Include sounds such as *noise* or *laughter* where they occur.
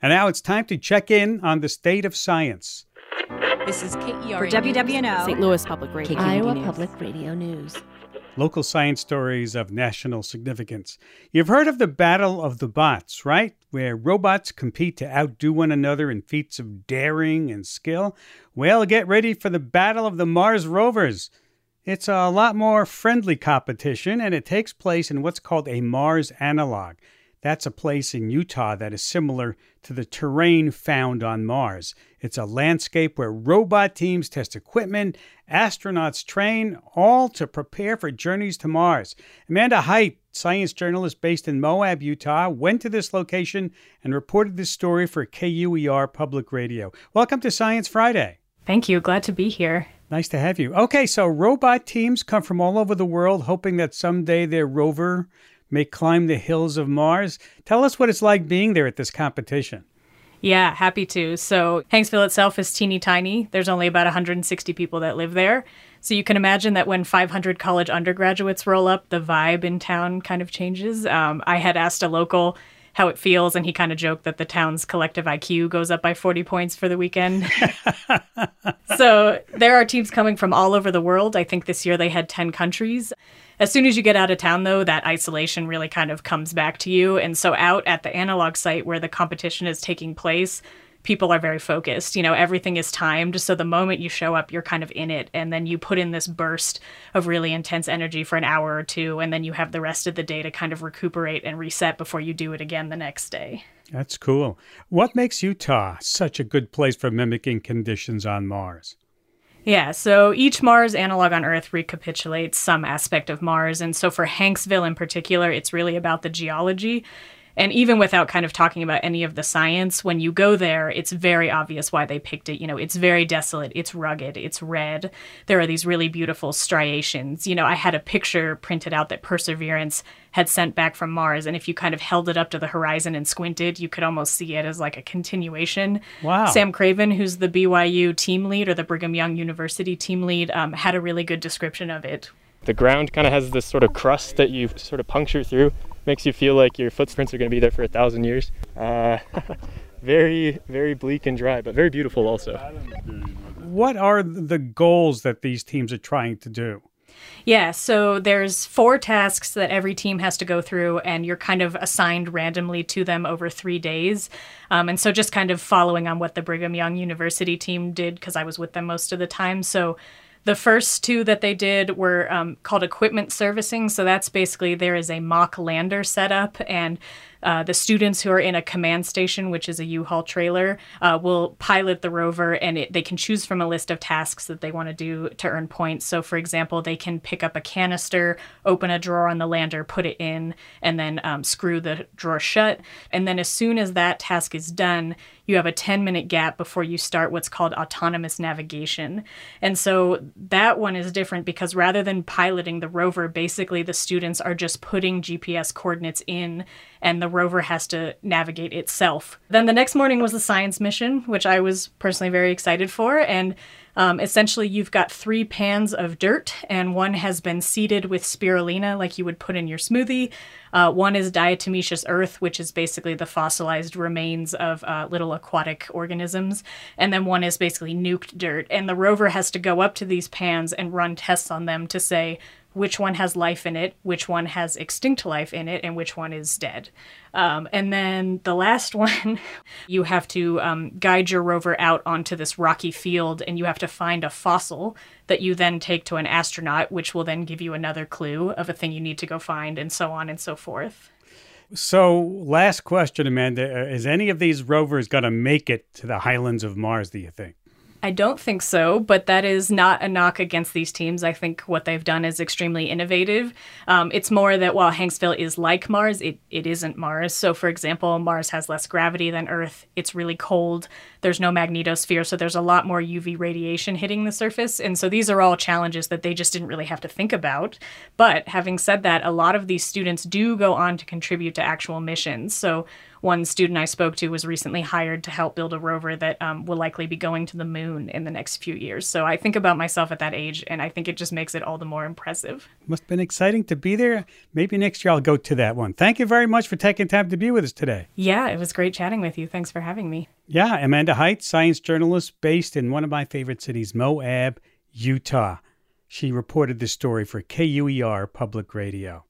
And now it's time to check in on the state of science. This is KERA For WWNO, St. Louis Public Radio. Iowa News. Public Radio News. Local science stories of national significance. You've heard of the Battle of the Bots, right? Where robots compete to outdo one another in feats of daring and skill. Well, get ready for the Battle of the Mars rovers. It's a lot more friendly competition, and it takes place in what's called a Mars analog. That's a place in Utah that is similar to the terrain found on Mars. It's a landscape where robot teams test equipment, astronauts train, all to prepare for journeys to Mars. Amanda Heidt, science journalist based in Moab, Utah, went to this location and reported this story for KUER Public Radio. Welcome to Science Friday. Thank you. Glad to be here. Nice to have you. Okay, so robot teams come from all over the world, hoping that someday their rover may climb the hills of Mars. Tell us what it's like being there at this competition. Yeah, happy to. So, Hanksville itself is teeny tiny. There's only about 160 people that live there. So, you can imagine that when 500 college undergraduates roll up, the vibe in town kind of changes. Um, I had asked a local how it feels, and he kind of joked that the town's collective IQ goes up by 40 points for the weekend. *laughs* so, there are teams coming from all over the world. I think this year they had 10 countries. As soon as you get out of town, though, that isolation really kind of comes back to you. And so, out at the analog site where the competition is taking place, people are very focused. You know, everything is timed. So, the moment you show up, you're kind of in it. And then you put in this burst of really intense energy for an hour or two. And then you have the rest of the day to kind of recuperate and reset before you do it again the next day. That's cool. What makes Utah such a good place for mimicking conditions on Mars? Yeah, so each Mars analog on Earth recapitulates some aspect of Mars. And so for Hanksville in particular, it's really about the geology. And even without kind of talking about any of the science, when you go there, it's very obvious why they picked it. You know, it's very desolate, it's rugged, it's red. There are these really beautiful striations. You know, I had a picture printed out that Perseverance had sent back from Mars. And if you kind of held it up to the horizon and squinted, you could almost see it as like a continuation. Wow. Sam Craven, who's the BYU team lead or the Brigham Young University team lead, um, had a really good description of it. The ground kind of has this sort of crust that you sort of puncture through, makes you feel like your footprints are going to be there for a thousand years. Uh, *laughs* very, very bleak and dry, but very beautiful also. What are the goals that these teams are trying to do? Yeah, so there's four tasks that every team has to go through, and you're kind of assigned randomly to them over three days. Um, and so just kind of following on what the Brigham Young University team did, because I was with them most of the time. So the first two that they did were um, called equipment servicing. So that's basically there is a mock lander set up, and uh, the students who are in a command station, which is a U-Haul trailer, uh, will pilot the rover, and it, they can choose from a list of tasks that they want to do to earn points. So, for example, they can pick up a canister, open a drawer on the lander, put it in, and then um, screw the drawer shut. And then, as soon as that task is done, you have a 10 minute gap before you start what's called autonomous navigation. And so that one is different because rather than piloting the rover, basically the students are just putting GPS coordinates in and the rover has to navigate itself. Then the next morning was the science mission, which I was personally very excited for. And um, essentially, you've got three pans of dirt, and one has been seeded with spirulina, like you would put in your smoothie. Uh, one is diatomaceous earth, which is basically the fossilized remains of uh, little aquatic organisms. And then one is basically nuked dirt. And the rover has to go up to these pans and run tests on them to say, which one has life in it, which one has extinct life in it, and which one is dead. Um, and then the last *laughs* one, you have to um, guide your rover out onto this rocky field, and you have to find a fossil that you then take to an astronaut, which will then give you another clue of a thing you need to go find, and so on and so forth. So, last question, Amanda. Is any of these rovers going to make it to the highlands of Mars, do you think? I don't think so, but that is not a knock against these teams. I think what they've done is extremely innovative. Um, it's more that while Hanksville is like Mars, it, it isn't Mars. So, for example, Mars has less gravity than Earth. It's really cold. There's no magnetosphere, so there's a lot more UV radiation hitting the surface. And so these are all challenges that they just didn't really have to think about. But having said that, a lot of these students do go on to contribute to actual missions. So, one student I spoke to was recently hired to help build a rover that um, will likely be going to the moon in the next few years. So I think about myself at that age, and I think it just makes it all the more impressive. Must have been exciting to be there. Maybe next year I'll go to that one. Thank you very much for taking time to be with us today. Yeah, it was great chatting with you. Thanks for having me. Yeah, Amanda Heidt, science journalist based in one of my favorite cities, Moab, Utah. She reported this story for KUER Public Radio.